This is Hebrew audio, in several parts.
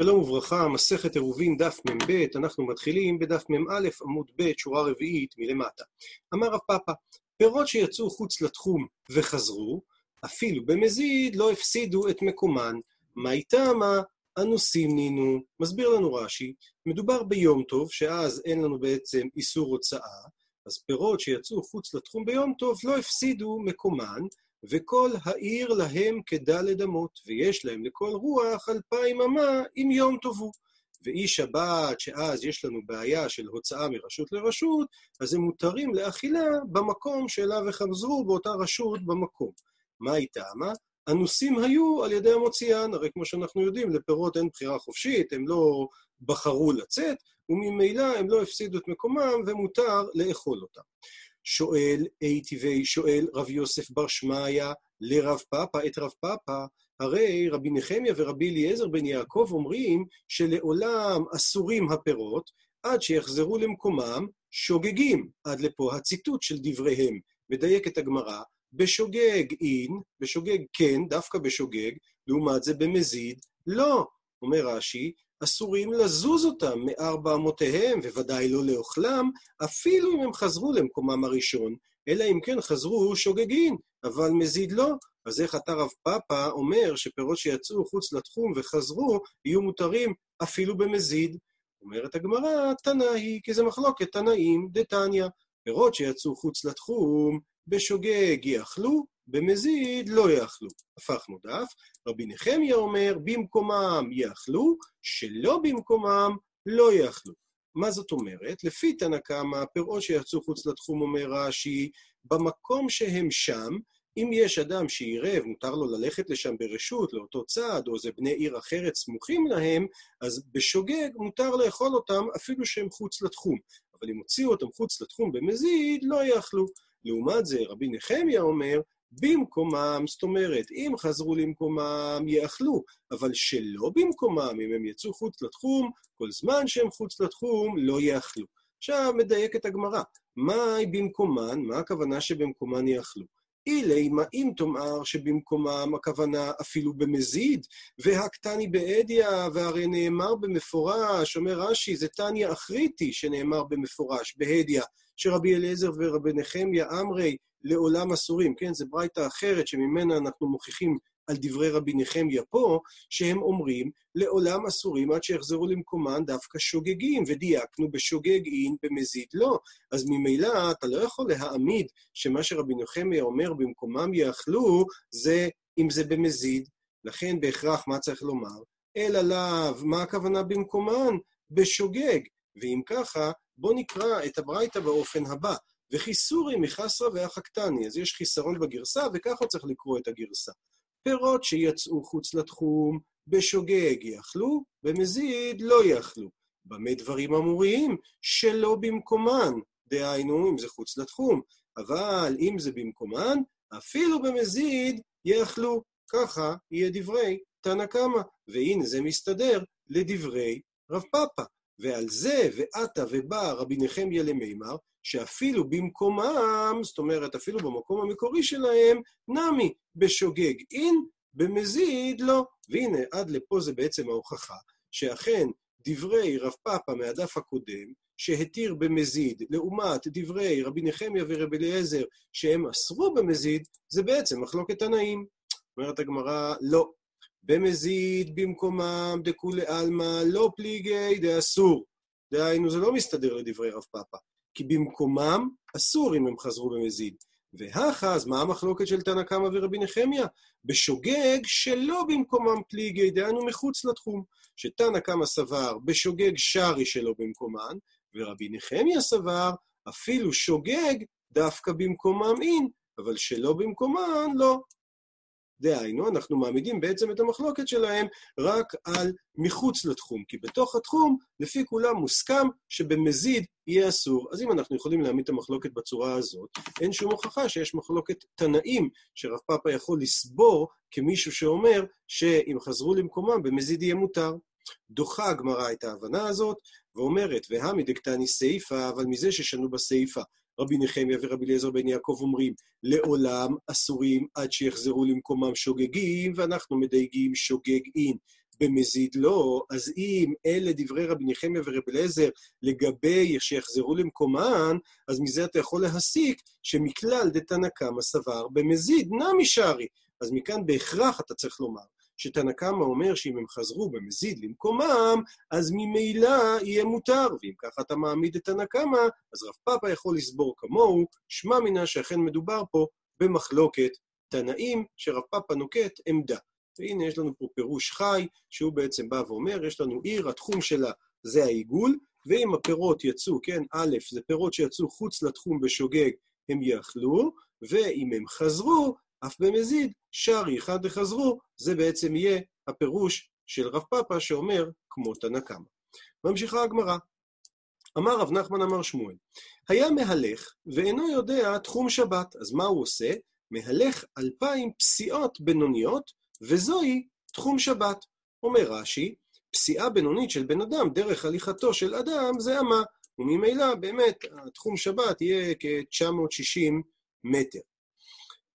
שלום וברכה, מסכת עירובין דף מ"ב, אנחנו מתחילים בדף מ"א עמוד ב', שורה רביעית מלמטה. אמר רב פאפא, פירות שיצאו חוץ לתחום וחזרו, אפילו במזיד לא הפסידו את מקומן. מה איתמה? אנוסים נינו. מסביר לנו רש"י, מדובר ביום טוב, שאז אין לנו בעצם איסור הוצאה, אז פירות שיצאו חוץ לתחום ביום טוב לא הפסידו מקומן, וכל העיר להם כדלת אמות, ויש להם לכל רוח אלפיים אמה אם יום טובו. ואי שבת, שאז יש לנו בעיה של הוצאה מרשות לרשות, אז הם מותרים לאכילה במקום שאליו החזרו באותה רשות במקום. מה איתם? אנוסים היו על ידי המוציאן, הרי כמו שאנחנו יודעים, לפירות אין בחירה חופשית, הם לא בחרו לצאת, וממילא הם לא הפסידו את מקומם ומותר לאכול אותם. שואל טבעי, שואל רב יוסף בר שמעיה לרב פאפא את רב פאפא, הרי רבי נחמיה ורבי אליעזר בן יעקב אומרים שלעולם אסורים הפירות עד שיחזרו למקומם שוגגים. עד לפה הציטוט של דבריהם. מדייקת הגמרא, בשוגג אין, בשוגג כן, דווקא בשוגג, לעומת זה במזיד, לא. אומר רש"י, אסורים לזוז אותם מארבע אמותיהם, וודאי לא לאוכלם, אפילו אם הם חזרו למקומם הראשון, אלא אם כן חזרו שוגגין, אבל מזיד לא. אז איך אתה רב פאפא אומר שפירות שיצאו חוץ לתחום וחזרו, יהיו מותרים אפילו במזיד? אומרת הגמרא, תנא היא, כי זה מחלוקת תנאים דתניא. פירות שיצאו חוץ לתחום, בשוגג יאכלו, במזיד לא יאכלו. הפכנו דף, רבי נחמיה אומר, במקומם יאכלו, שלא במקומם לא יאכלו. מה זאת אומרת? לפי תנא קמא, הפירות שיצאו חוץ לתחום, אומר רש"י, במקום שהם שם, אם יש אדם שעירב, מותר לו ללכת לשם ברשות, לאותו צד, או איזה בני עיר אחרת סמוכים להם, אז בשוגג מותר לאכול אותם אפילו שהם חוץ לתחום. אבל אם הוציאו אותם חוץ לתחום במזיד, לא יאכלו. לעומת זה, רבי נחמיה אומר, במקומם, זאת אומרת, אם חזרו למקומם, יאכלו, אבל שלא במקומם, אם הם יצאו חוץ לתחום, כל זמן שהם חוץ לתחום, לא יאכלו. עכשיו מדייקת הגמרא, מהי במקומן? מה הכוונה שבמקומן יאכלו? אילי, מה אם תאמר שבמקומם הכוונה אפילו במזיד, והקטני באדיה, והרי נאמר במפורש, אומר רש"י, זה תניא אחריתי שנאמר במפורש, בהדיא, שרבי אליעזר ורבי נחמיה אמרי לעולם אסורים, כן? זו ברייתא אחרת שממנה אנחנו מוכיחים על דברי רבי נחמיה פה, שהם אומרים, לעולם אסורים עד שיחזרו למקומן דווקא שוגגים, ודייקנו בשוגג אין, במזיד לא. אז ממילא אתה לא יכול להעמיד שמה שרבי נחמיה אומר במקומם יאכלו, זה אם זה במזיד. לכן בהכרח מה צריך לומר? אלא לאו, מה הכוונה במקומן? בשוגג. ואם ככה, בואו נקרא את הברייתא באופן הבא. וחיסורי מחסרא והחקתני. אז יש חיסרון בגרסה, וככה צריך לקרוא את הגרסה. פירות שיצאו חוץ לתחום, בשוגג יאכלו, במזיד לא יאכלו. במה דברים אמורים? שלא במקומן. דהיינו, אם זה חוץ לתחום. אבל אם זה במקומן, אפילו במזיד יאכלו. ככה יהיה דברי תנא קמא. והנה זה מסתדר לדברי רב פאפא. ועל זה ועתה ובא רבי נחמיה למימר, שאפילו במקומם, זאת אומרת, אפילו במקום המקורי שלהם, נמי בשוגג אין, במזיד לא. והנה, עד לפה זה בעצם ההוכחה, שאכן דברי רב פאפא מהדף הקודם, שהתיר במזיד, לעומת דברי רבי נחמיה ורבי אליעזר, שהם אסרו במזיד, זה בעצם מחלוקת תנאים. אומרת הגמרא, לא. במזיד במקומם דכולי עלמא לא פליגי דאסור. דהיינו, זה לא מסתדר לדברי רב פאפא. כי במקומם אסור אם הם חזרו במזיד. והכה, אז מה המחלוקת של תנא קמא ורבי נחמיה? בשוגג שלא במקומם פליגי, דהיינו מחוץ לתחום. שתנא קמא סבר בשוגג שרי שלא במקומן, ורבי נחמיה סבר אפילו שוגג דווקא במקומם אין, אבל שלא במקומן לא. דהיינו, אנחנו מעמידים בעצם את המחלוקת שלהם רק על מחוץ לתחום, כי בתוך התחום, לפי כולם מוסכם שבמזיד יהיה אסור. אז אם אנחנו יכולים להעמיד את המחלוקת בצורה הזאת, אין שום הוכחה שיש מחלוקת תנאים שרב פאפא יכול לסבור כמישהו שאומר שאם חזרו למקומם, במזיד יהיה מותר. דוחה הגמרא את ההבנה הזאת, ואומרת, והמי דקתני סיפא, אבל מזה ששנו בסיפא רבי נחמיה ורבי אליעזר בן יעקב אומרים, לעולם אסורים עד שיחזרו למקומם שוגגים, ואנחנו מדייגים שוגג אין. במזיד לא, אז אם אלה דברי רבי נחמיה ורבי אליעזר לגבי שיחזרו למקומן, אז מזה אתה יכול להסיק שמכלל דתנא קמא סבר במזיד נמי שערי. אז מכאן בהכרח אתה צריך לומר שתנא קמא אומר שאם הם חזרו במזיד למקומם, אז ממילא יהיה מותר, ואם ככה אתה מעמיד את תנא קמא, אז רב פאפא יכול לסבור כמוהו, שמע מינה שאכן מדובר פה במחלוקת תנאים, שרב פאפא נוקט עמדה. והנה יש לנו פה פירוש חי, שהוא בעצם בא ואומר, יש לנו עיר, התחום שלה זה העיגול, ואם הפירות יצאו, כן, א', זה פירות שיצאו חוץ לתחום בשוגג, הם יאכלו, ואם הם חזרו, אף במזיד, שרי אחד לחזרו, זה בעצם יהיה הפירוש של רב פאפא שאומר כמו תנא קמא. ממשיכה הגמרא. אמר רב נחמן אמר שמואל, היה מהלך ואינו יודע תחום שבת, אז מה הוא עושה? מהלך אלפיים פסיעות בינוניות, וזוהי תחום שבת. אומר רש"י, פסיעה בינונית של בן אדם דרך הליכתו של אדם זה אמה, וממילא באמת התחום שבת יהיה כ-960 מטר.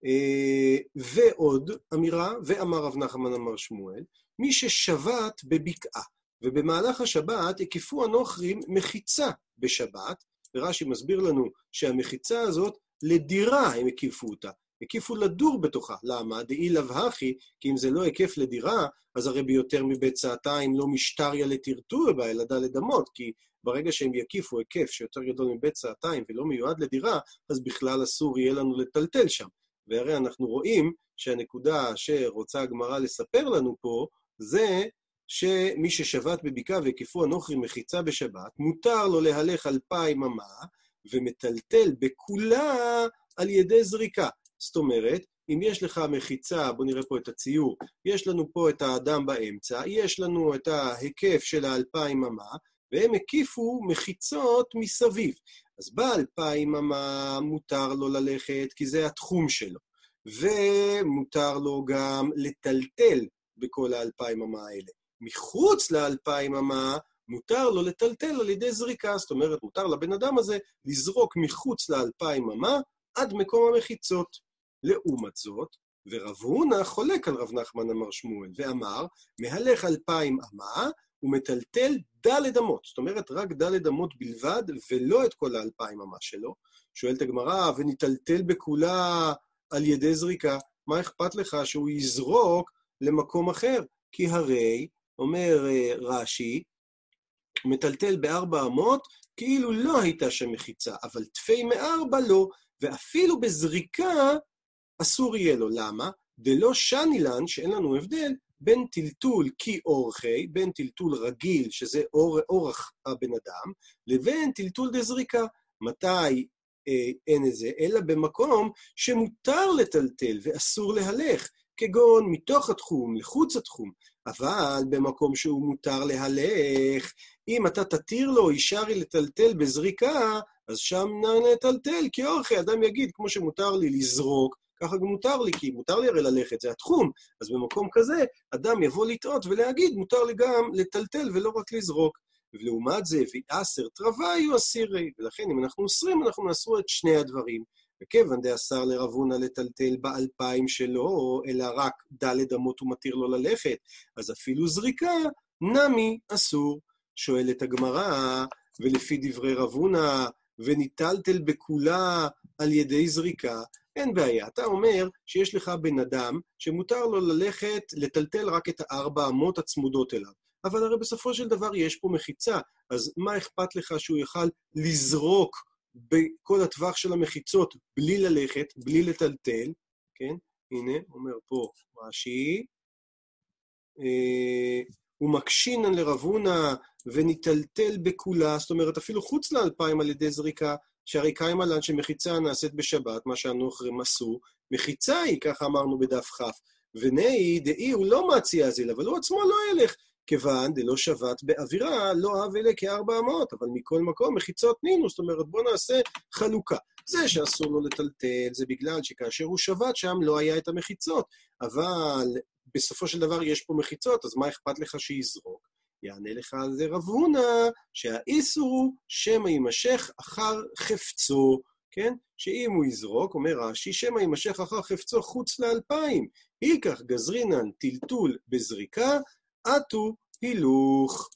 אה, ועוד אמירה, ואמר רב נחמן אמר שמואל, מי ששבת בבקעה, ובמהלך השבת הקיפו הנוכרים מחיצה בשבת, ורש"י מסביר לנו שהמחיצה הזאת, לדירה הם הקיפו אותה, הקיפו לדור בתוכה. למה? דאי לאו הכי, כי אם זה לא היקף לדירה, אז הרי ביותר מבית צעתיים לא משטריה לטרטור בה, אלא דלת אמות, כי ברגע שהם יקיפו היקף שיותר גדול מבית צעתיים ולא מיועד לדירה, אז בכלל אסור יהיה לנו לטלטל שם. והרי אנחנו רואים שהנקודה שרוצה הגמרא לספר לנו פה, זה שמי ששבת בבקעה והקיפו הנוכרי מחיצה בשבת, מותר לו להלך אלפיים אמה, ומטלטל בכולה על ידי זריקה. זאת אומרת, אם יש לך מחיצה, בואו נראה פה את הציור, יש לנו פה את האדם באמצע, יש לנו את ההיקף של האלפיים אמה, והם הקיפו מחיצות מסביב. אז באלפיים אמה מותר לו ללכת, כי זה התחום שלו. ומותר לו גם לטלטל בכל האלפיים אמה האלה. מחוץ לאלפיים אמה, מותר לו לטלטל על ידי זריקה. זאת אומרת, מותר לבן אדם הזה לזרוק מחוץ לאלפיים אמה עד מקום המחיצות. לעומת זאת, ורב הונא חולק על רב נחמן אמר שמואל, ואמר, מהלך אלפיים אמה, ומטלטל דלת אמות. זאת אומרת, רק דלת אמות בלבד, ולא את כל האלפיים אמה שלו. שואלת הגמרא, וניטלטל בכולה על ידי זריקה, מה אכפת לך שהוא יזרוק למקום אחר? כי הרי, אומר אה, רש"י, מטלטל בארבע אמות, כאילו לא הייתה שם מחיצה, אבל תפי מארבע לא, ואפילו בזריקה אסור יהיה לו. למה? דלא שנילן, שאין לנו הבדל, בין טלטול כי אורחי, בין טלטול רגיל, שזה אור, אורח הבן אדם, לבין טלטול דזריקה. מתי אה, אין את זה? אלא במקום שמותר לטלטל ואסור להלך, כגון מתוך התחום, לחוץ התחום. אבל במקום שהוא מותר להלך, אם אתה תתיר לו, ישרי לטלטל בזריקה, אז שם נטלטל, כי אורחי, אדם יגיד, כמו שמותר לי לזרוק, ככה גם מותר לי, כי מותר לי הרי ללכת, זה התחום. אז במקום כזה, אדם יבוא לטעות ולהגיד, מותר לי גם לטלטל ולא רק לזרוק. ולעומת זה, ועשר טרווה היו אסירי, ולכן אם אנחנו אוסרים, אנחנו נאסרו את שני הדברים. וכיוון דאסר לרבונה לטלטל באלפיים שלו, אלא רק דלת אמות הוא מתיר לו ללכת, אז אפילו זריקה, נמי אסור. שואלת הגמרא, ולפי דברי רבונה, וניטלטל בכולה על ידי זריקה, אין בעיה. אתה אומר שיש לך בן אדם שמותר לו ללכת, לטלטל רק את הארבע אמות הצמודות אליו. אבל הרי בסופו של דבר יש פה מחיצה, אז מה אכפת לך שהוא יוכל לזרוק בכל הטווח של המחיצות בלי ללכת, בלי לטלטל, כן? הנה, אומר פה רש"י, אה, ומקשינן לרבונה וניטלטל בכולה, זאת אומרת, אפילו חוץ לאלפיים על ידי זריקה, שהרי קיימה לן שמחיצה נעשית בשבת, מה שהנוכרים עשו, מחיצה היא, ככה אמרנו בדף כ', ונהי דאי הוא לא מציע זיל, אבל הוא עצמו לא ילך, כיוון דלא שבת באווירה, לא אב אלה כארבע אמות, אבל מכל מקום מחיצות נינו, זאת אומרת, בואו נעשה חלוקה. זה שאסור לו לטלטל, זה בגלל שכאשר הוא שבת שם לא היה את המחיצות, אבל בסופו של דבר יש פה מחיצות, אז מה אכפת לך שיזרוק? יענה לך על זה רב הונא, שהאיסור הוא שמא יימשך אחר חפצו, כן? שאם הוא יזרוק, אומר רש"י, שמא יימשך אחר חפצו חוץ לאלפיים. ייקח גזרינן טלטול בזריקה, אטו הילוך.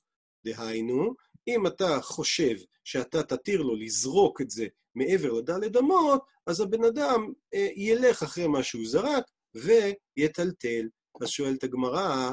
דהיינו, אם אתה חושב שאתה תתיר לו לזרוק את זה מעבר לדלת אמות, אז הבן אדם אה, ילך אחרי מה שהוא זרק ויטלטל. אז שואלת הגמרא,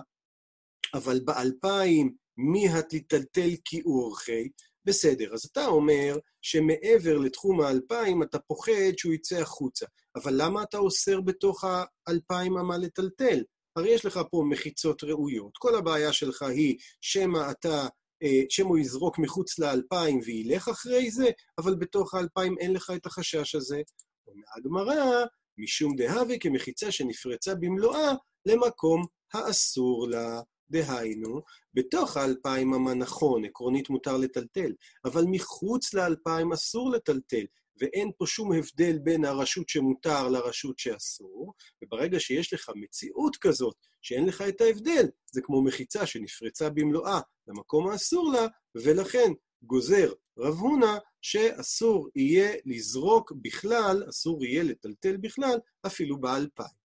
אבל באלפיים מי התטלטל כי אורכי? בסדר, אז אתה אומר שמעבר לתחום האלפיים אתה פוחד שהוא יצא החוצה. אבל למה אתה אוסר בתוך האלפיים אמה לטלטל? הרי יש לך פה מחיצות ראויות. כל הבעיה שלך היא שמא אתה, אה, שמא הוא יזרוק מחוץ לאלפיים וילך אחרי זה, אבל בתוך האלפיים אין לך את החשש הזה. אומר הגמרא, משום דהווה כמחיצה שנפרצה במלואה למקום האסור לה. דהיינו, בתוך האלפיים אמה נכון, עקרונית מותר לטלטל, אבל מחוץ לאלפיים אסור לטלטל, ואין פה שום הבדל בין הרשות שמותר לרשות שאסור, וברגע שיש לך מציאות כזאת, שאין לך את ההבדל, זה כמו מחיצה שנפרצה במלואה למקום האסור לה, ולכן גוזר רב הונא שאסור יהיה לזרוק בכלל, אסור יהיה לטלטל בכלל, אפילו באלפיים.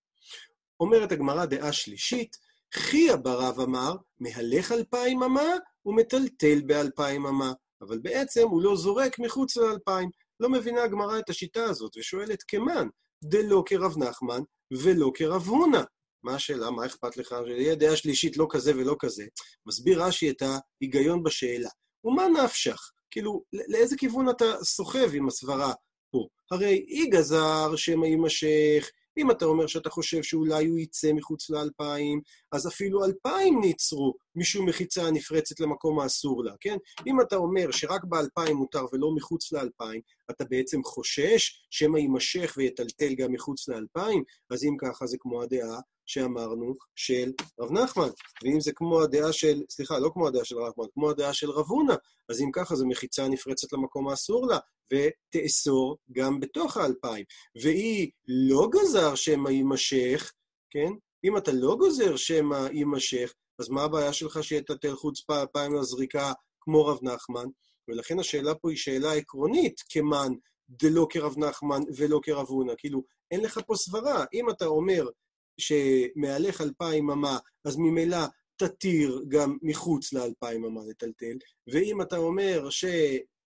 אומרת הגמרא דעה שלישית, חייא ברב אמר, מהלך אלפיים אמה ומטלטל באלפיים אמה, אבל בעצם הוא לא זורק מחוץ לאלפיים. לא מבינה הגמרא את השיטה הזאת, ושואלת כמן, דלא כרב נחמן ולא כרב הונא. מה השאלה? מה אכפת לך? שיהיה דעה שלישית לא כזה ולא כזה. מסביר רש"י את ההיגיון בשאלה. ומה נפשך? כאילו, לאיזה כיוון אתה סוחב עם הסברה פה? הרי אי גזר שמא יימשך, אם אתה אומר שאתה חושב שאולי הוא יצא מחוץ לאלפיים, אז אפילו אלפיים נעצרו משום מחיצה נפרצת למקום האסור לה, כן? אם אתה אומר שרק באלפיים מותר ולא מחוץ לאלפיים, אתה בעצם חושש שמא יימשך ויטלטל גם מחוץ לאלפיים, אז אם ככה זה כמו הדעה שאמרנו של רב נחמן. ואם זה כמו הדעה של, סליחה, לא כמו הדעה של רב נחמן, כמו הדעה של רב הונא, אז אם ככה זו מחיצה נפרצת למקום האסור לה, ותאסור גם בתוך האלפיים. והיא לא גזר שמא יימשך, כן? אם אתה לא גוזר שמא יימשך, אז מה הבעיה שלך שיטטל חוץ פעם לזריקה כמו רב נחמן? ולכן השאלה פה היא שאלה עקרונית, כמן דלא כרב נחמן ולא כרב הונא. כאילו, אין לך פה סברה. אם אתה אומר שמהלך אלפיים אמה, אז ממילא תתיר גם מחוץ לאלפיים אמה לטלטל, ואם אתה אומר ש...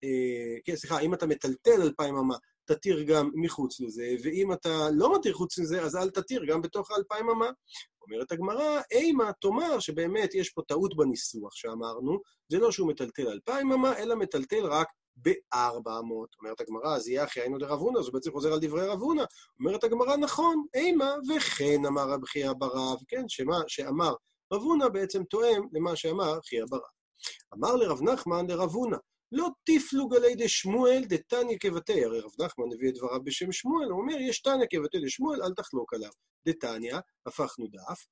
אה, כן, סליחה, אם אתה מטלטל אלפיים אמה, תתיר גם מחוץ לזה, ואם אתה לא מתיר חוץ לזה, אז אל תתיר גם בתוך האלפיים אמה. אומרת הגמרא, אימה תאמר שבאמת יש פה טעות בניסוח שאמרנו, זה לא שהוא מטלטל אלפיים אמה, אלא מטלטל רק ב-400. אומרת הגמרא, אז יהיה אחי היינו דרב הונא, אז הוא בעצם חוזר על דברי רב הונא. אומרת הגמרא, נכון, אימה, וכן אמר רב חייא ברב, כן, שמה שאמר רב הונא בעצם תואם למה שאמר חייא ברב. אמר לרב נחמן לרב הונא, לא תפלוג עלי דשמואל דתניא כבתי, הרי רב נחמן הביא את דבריו בשם שמואל, הוא אומר, יש תניא כבתי דשמואל, אל תחלוק עליו. דתניא, הפכנו דף,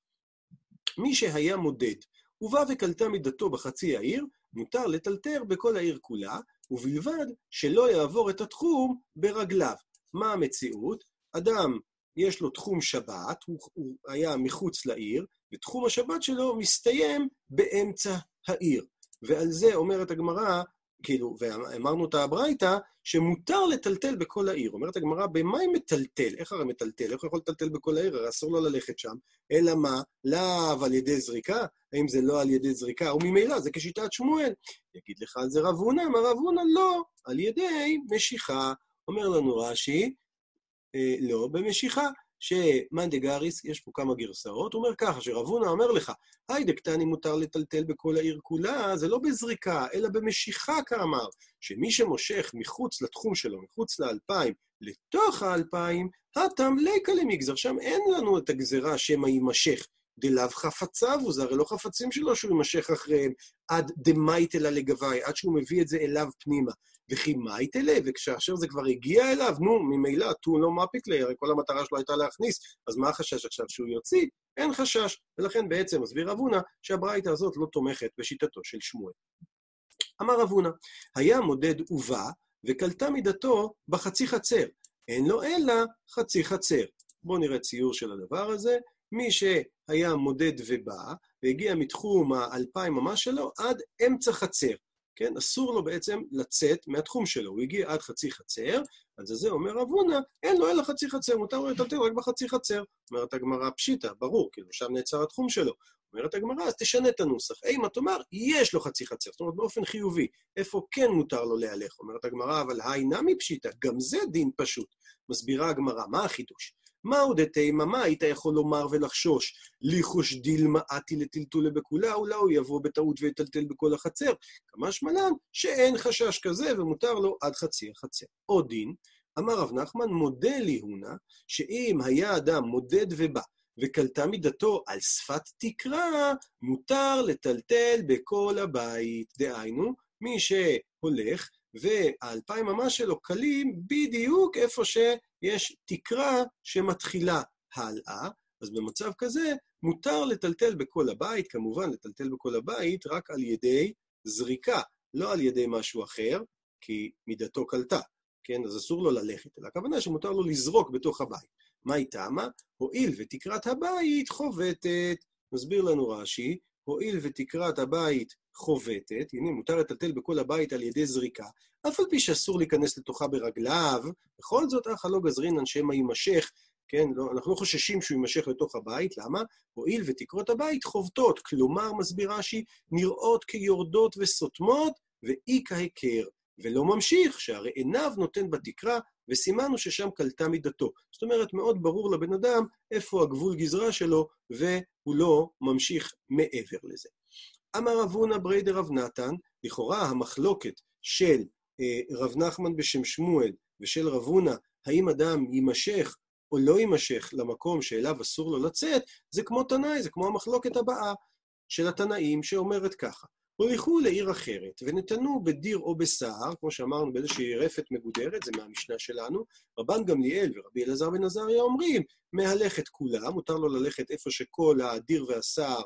מי שהיה מודד, ובא וקלטה מידתו בחצי העיר, מותר לטלטר בכל העיר כולה, ובלבד שלא יעבור את התחום ברגליו. מה המציאות? אדם, יש לו תחום שבת, הוא, הוא היה מחוץ לעיר, ותחום השבת שלו מסתיים באמצע העיר. ועל זה אומרת הגמרא, כאילו, ואמרנו את הברייתא, שמותר לטלטל בכל העיר. אומרת הגמרא, במה היא מטלטל? איך הרי מטלטל? איך הוא יכול לטלטל בכל העיר? הרי אסור לו ללכת שם. אלא מה? לאו על ידי זריקה? האם זה לא על ידי זריקה? וממילא זה כשיטת שמואל. יגיד לך על זה רב הונא, אמר רב הונא, לא, על ידי משיכה. אומר לנו רש"י, אה, לא במשיכה. שמאן דגריס, יש פה כמה גרסאות, הוא אומר ככה, שרב הונא אומר לך, היי דקטני מותר לטלטל בכל העיר כולה, זה לא בזריקה, אלא במשיכה כאמר, שמי שמושך מחוץ לתחום שלו, מחוץ לאלפיים, לתוך האלפיים, הטם ליקה למגזר, שם אין לנו את הגזרה שמא יימשך. דלאו חפציו הוא, זה הרי לא חפצים שלו שהוא יימשך אחריהם עד דמייטלה לגבי, עד שהוא מביא את זה אליו פנימה. וכי מייטלה, וכאשר זה כבר הגיע אליו, נו, ממילא, טו לא מפיטלי, הרי כל המטרה שלו הייתה להכניס, אז מה החשש עכשיו שהוא יוציא? אין חשש. ולכן בעצם מסביר רב הונא שהברייתא הזאת לא תומכת בשיטתו של שמואל. אמר רב הונא, היה מודד ובא, וקלטה מידתו בחצי חצר. אין לו אלא חצי חצר. בואו נראה ציור של הדבר הזה. מי שהיה מודד ובא, והגיע מתחום האלפיים ממש שלו עד אמצע חצר. כן? אסור לו בעצם לצאת מהתחום שלו. הוא הגיע עד חצי חצר, אז זה אומר רב הונא, אין לו אלא חצי חצר, מותר לו לטלטל רק בחצי חצר. אומרת הגמרא פשיטא, ברור, כאילו שם נעצר התחום שלו. אומרת הגמרא, אז תשנה את הנוסח. אימה תאמר, יש לו חצי חצר, זאת אומרת, באופן חיובי. איפה כן מותר לו להלך? אומרת הגמרא, אבל היי נמי פשיטא, גם זה דין פשוט. מסבירה הגמרא, מה החידוש? מהו דתימה, מה היית יכול לומר ולחשוש? ליחוש דילמה אתי לטלטולה בכולה, אולי הוא יבוא בטעות ויטלטל בכל החצר. כמה שמלן שאין חשש כזה ומותר לו עד חצי החצר. עוד דין, אמר רב נחמן, מודה לי הונה, שאם היה אדם מודד ובא, וקלטה מידתו על שפת תקרה, מותר לטלטל בכל הבית. דהיינו, מי שהולך, והאלפיים ממש שלו קלים בדיוק איפה שיש תקרה שמתחילה הלאה, אז במצב כזה מותר לטלטל בכל הבית, כמובן לטלטל בכל הבית רק על ידי זריקה, לא על ידי משהו אחר, כי מידתו קלטה, כן? אז אסור לו ללכת, אלא הכוונה שמותר לו לזרוק בתוך הבית. מה היא טעמה? הואיל ותקרת הבית חובטת. מסביר לנו רש"י, הואיל ותקרת הבית חובטת, הנה, מותר לטלטל בכל הבית על ידי זריקה, אף על פי שאסור להיכנס לתוכה ברגליו, בכל זאת, אחא לא גזרינן שמא יימשך, כן, לא, אנחנו לא חוששים שהוא יימשך לתוך הבית, למה? הואיל ותקרות הבית חובטות, כלומר, מסביר רש"י, נראות כיורדות וסותמות, ואי כהיכר. ולא ממשיך, שהרי עיניו נותן בתקרה, וסימנו ששם קלטה מידתו. זאת אומרת, מאוד ברור לבן אדם איפה הגבול גזרה שלו, והוא לא ממשיך מעבר לזה. אמר רב הונא ברי דרב נתן, לכאורה המחלוקת של אה, רב נחמן בשם שמואל ושל רב הונא, האם אדם יימשך או לא יימשך למקום שאליו אסור לו לצאת, זה כמו תנאי, זה כמו המחלוקת הבאה של התנאים שאומרת ככה. הוליכו לעיר אחרת, ונתנו בדיר או בסער, כמו שאמרנו, באיזושהי רפת מגודרת, זה מהמשנה שלנו, רבן גמליאל ורבי אלעזר בן עזריה אומרים, מהלכת כולה, מותר לו ללכת איפה שכל הדיר והסער,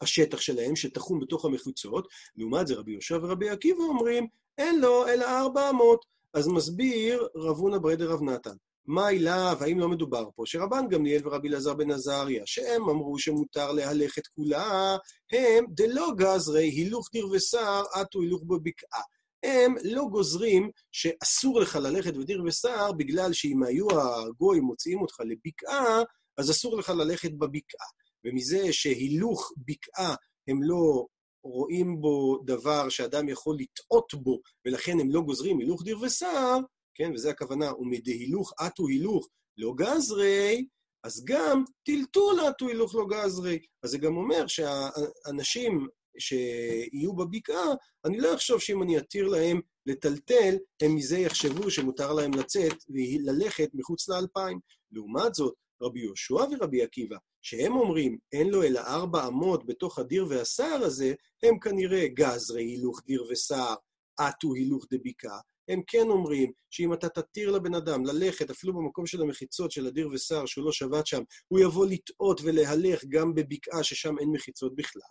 השטח שלהם, שתחום בתוך המחוצות, לעומת זה רבי יהושע ורבי עקיבא אומרים, אין לו אלא ארבע אמות. אז מסביר רב הונא ברדר רב נתן. מה אליו, האם לא מדובר פה? שרבן גמליאל ורבי אלעזר בן עזריה, שהם אמרו שמותר להלך את כולה, הם דלא גזרי הילוך דיר וסער, עטו הילוך בבקעה. הם לא גוזרים שאסור לך ללכת בדיר וסער, בגלל שאם היו הגויים מוציאים אותך לבקעה, אז אסור לך ללכת בבקעה. ומזה שהילוך בקעה הם לא רואים בו דבר שאדם יכול לטעות בו, ולכן הם לא גוזרים הילוך דיר וסער, כן, וזה הכוונה, ומדהילוך אטו הילוך לא גזרי, אז גם טלטול אטו הילוך לא גזרי. אז זה גם אומר שהאנשים שיהיו בבקעה, אני לא אחשוב שאם אני אתיר להם לטלטל, הם מזה יחשבו שמותר להם לצאת וללכת מחוץ לאלפיים. לעומת זאת, רבי יהושע ורבי עקיבא, שהם אומרים, אין לו אלא ארבע אמות בתוך הדיר והסער הזה, הם כנראה גזרי הילוך דיר וסער, אטו הילוך דבקעה, הם כן אומרים שאם אתה תתיר לבן אדם ללכת, אפילו במקום של המחיצות של הדיר וסער, שהוא לא שבת שם, הוא יבוא לטעות ולהלך גם בבקעה ששם אין מחיצות בכלל.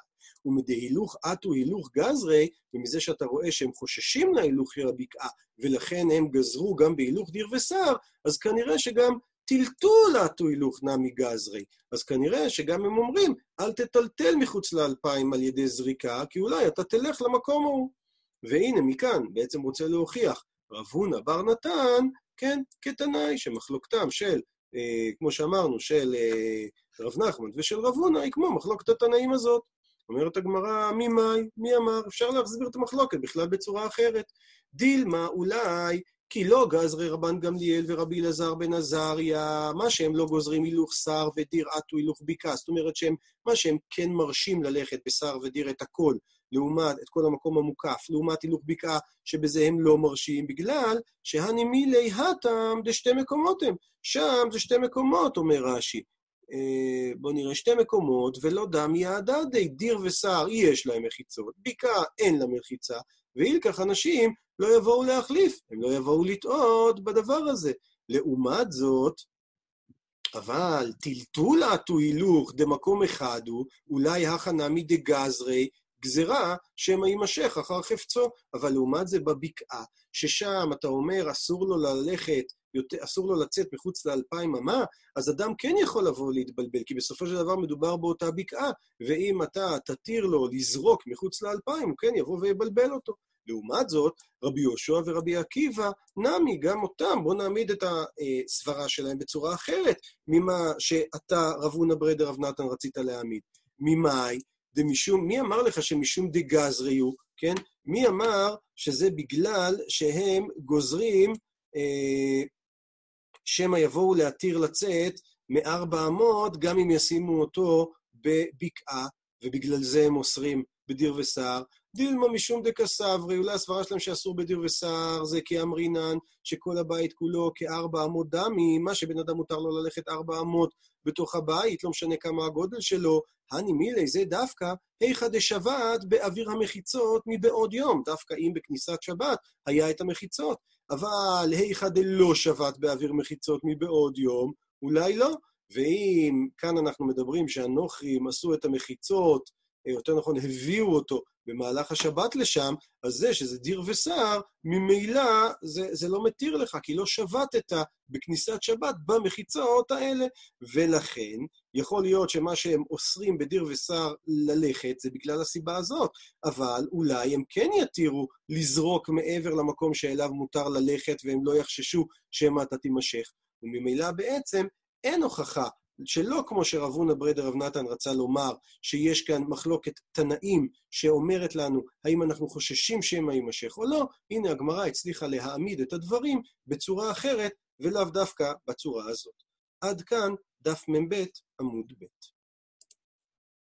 ומדהילוך אטו הילוך גזרי, ומזה שאתה רואה שהם חוששים להילוך של הבקעה, ולכן הם גזרו גם בהילוך דיר וסער, אז כנראה שגם טלטול אטו הילוך נמי גזרי. אז כנראה שגם הם אומרים, אל תטלטל מחוץ לאלפיים על ידי זריקה, כי אולי אתה תלך למקום ההוא. והנה, מכאן בעצם רוצה להוכיח רב הונא בר נתן, כן, כתנאי, שמחלוקתם של, אה, כמו שאמרנו, של אה, רב נחמן ושל רב הונא, היא כמו מחלוקת התנאים הזאת. אומרת הגמרא, מי מאי? מי אמר? אפשר להסביר את המחלוקת בכלל בצורה אחרת. דילמה אולי כי לא גזרי רבן גמליאל ורבי אלעזר בן עזריה, מה שהם לא גוזרים הילוך שר ודיר עטו הילוך בקעה, זאת אומרת שהם, מה שהם כן מרשים ללכת בשר ודיר את הכל, לעומת, את כל המקום המוקף, לעומת הילוך בקעה, שבזה הם לא מרשים, בגלל שהנמילי הטם דשתי מקומות הם. שם זה שתי מקומות, אומר רש"י. אה, בואו נראה, שתי מקומות, ולא דם יעדדי, דיר ושר יש להם מחיצות, בקעה אין לה מחיצה, ואילכך אנשים לא יבואו להחליף, הם לא יבואו לטעות בדבר הזה. לעומת זאת, אבל טלטול עטו הילוך דמקום אחד הוא, אולי הכנה מדגזרי, גזרה שמא יימשך אחר חפצו. אבל לעומת זה בבקעה, ששם אתה אומר אסור לו ללכת, אסור לו לצאת מחוץ לאלפיים אמה, אז אדם כן יכול לבוא להתבלבל, כי בסופו של דבר מדובר באותה בקעה, ואם אתה תתיר לו לזרוק מחוץ לאלפיים, הוא כן יבוא ויבלבל אותו. לעומת זאת, רבי יהושע ורבי עקיבא, נמי, גם אותם, בואו נעמיד את הסברה שלהם בצורה אחרת ממה שאתה, רב הונא ברדר, רב נתן, רצית להעמיד. ממאי? דמשום, מי אמר לך שמשום דגזרי הוא, כן? מי אמר שזה בגלל שהם גוזרים אה, שמא יבואו להתיר לצאת מארבע אמות, גם אם ישימו אותו בבקעה, ובגלל זה הם אוסרים בדיר וסער. דילמה משום דקסברי, אולי הסברה שלהם שאסור בדיר וסער זה כי אמרינן שכל הבית כולו כארבע אמות דמי, מה שבן אדם מותר לו ללכת ארבע אמות בתוך הבית, לא משנה כמה הגודל שלו, הני מילי זה דווקא היכא דשבת באוויר המחיצות מבעוד יום, דווקא אם בכניסת שבת היה את המחיצות, אבל היכא דלא שבת באוויר מחיצות מבעוד יום, אולי לא. ואם כאן אנחנו מדברים שהנוכרים עשו את המחיצות, יותר נכון, הביאו אותו במהלך השבת לשם, אז זה שזה דיר וסער, ממילא זה, זה לא מתיר לך, כי לא שבתת בכניסת שבת במחיצות האלה. ולכן, יכול להיות שמה שהם אוסרים בדיר וסער ללכת זה בגלל הסיבה הזאת, אבל אולי הם כן יתירו לזרוק מעבר למקום שאליו מותר ללכת, והם לא יחששו שמא אתה תימשך. וממילא בעצם אין הוכחה שלא כמו שרב הונא ברדר רב נתן רצה לומר, שיש כאן מחלוקת תנאים שאומרת לנו האם אנחנו חוששים שמא יימשך או לא, הנה הגמרא הצליחה להעמיד את הדברים בצורה אחרת, ולאו דווקא בצורה הזאת. עד כאן דף מ"ב עמוד ב'.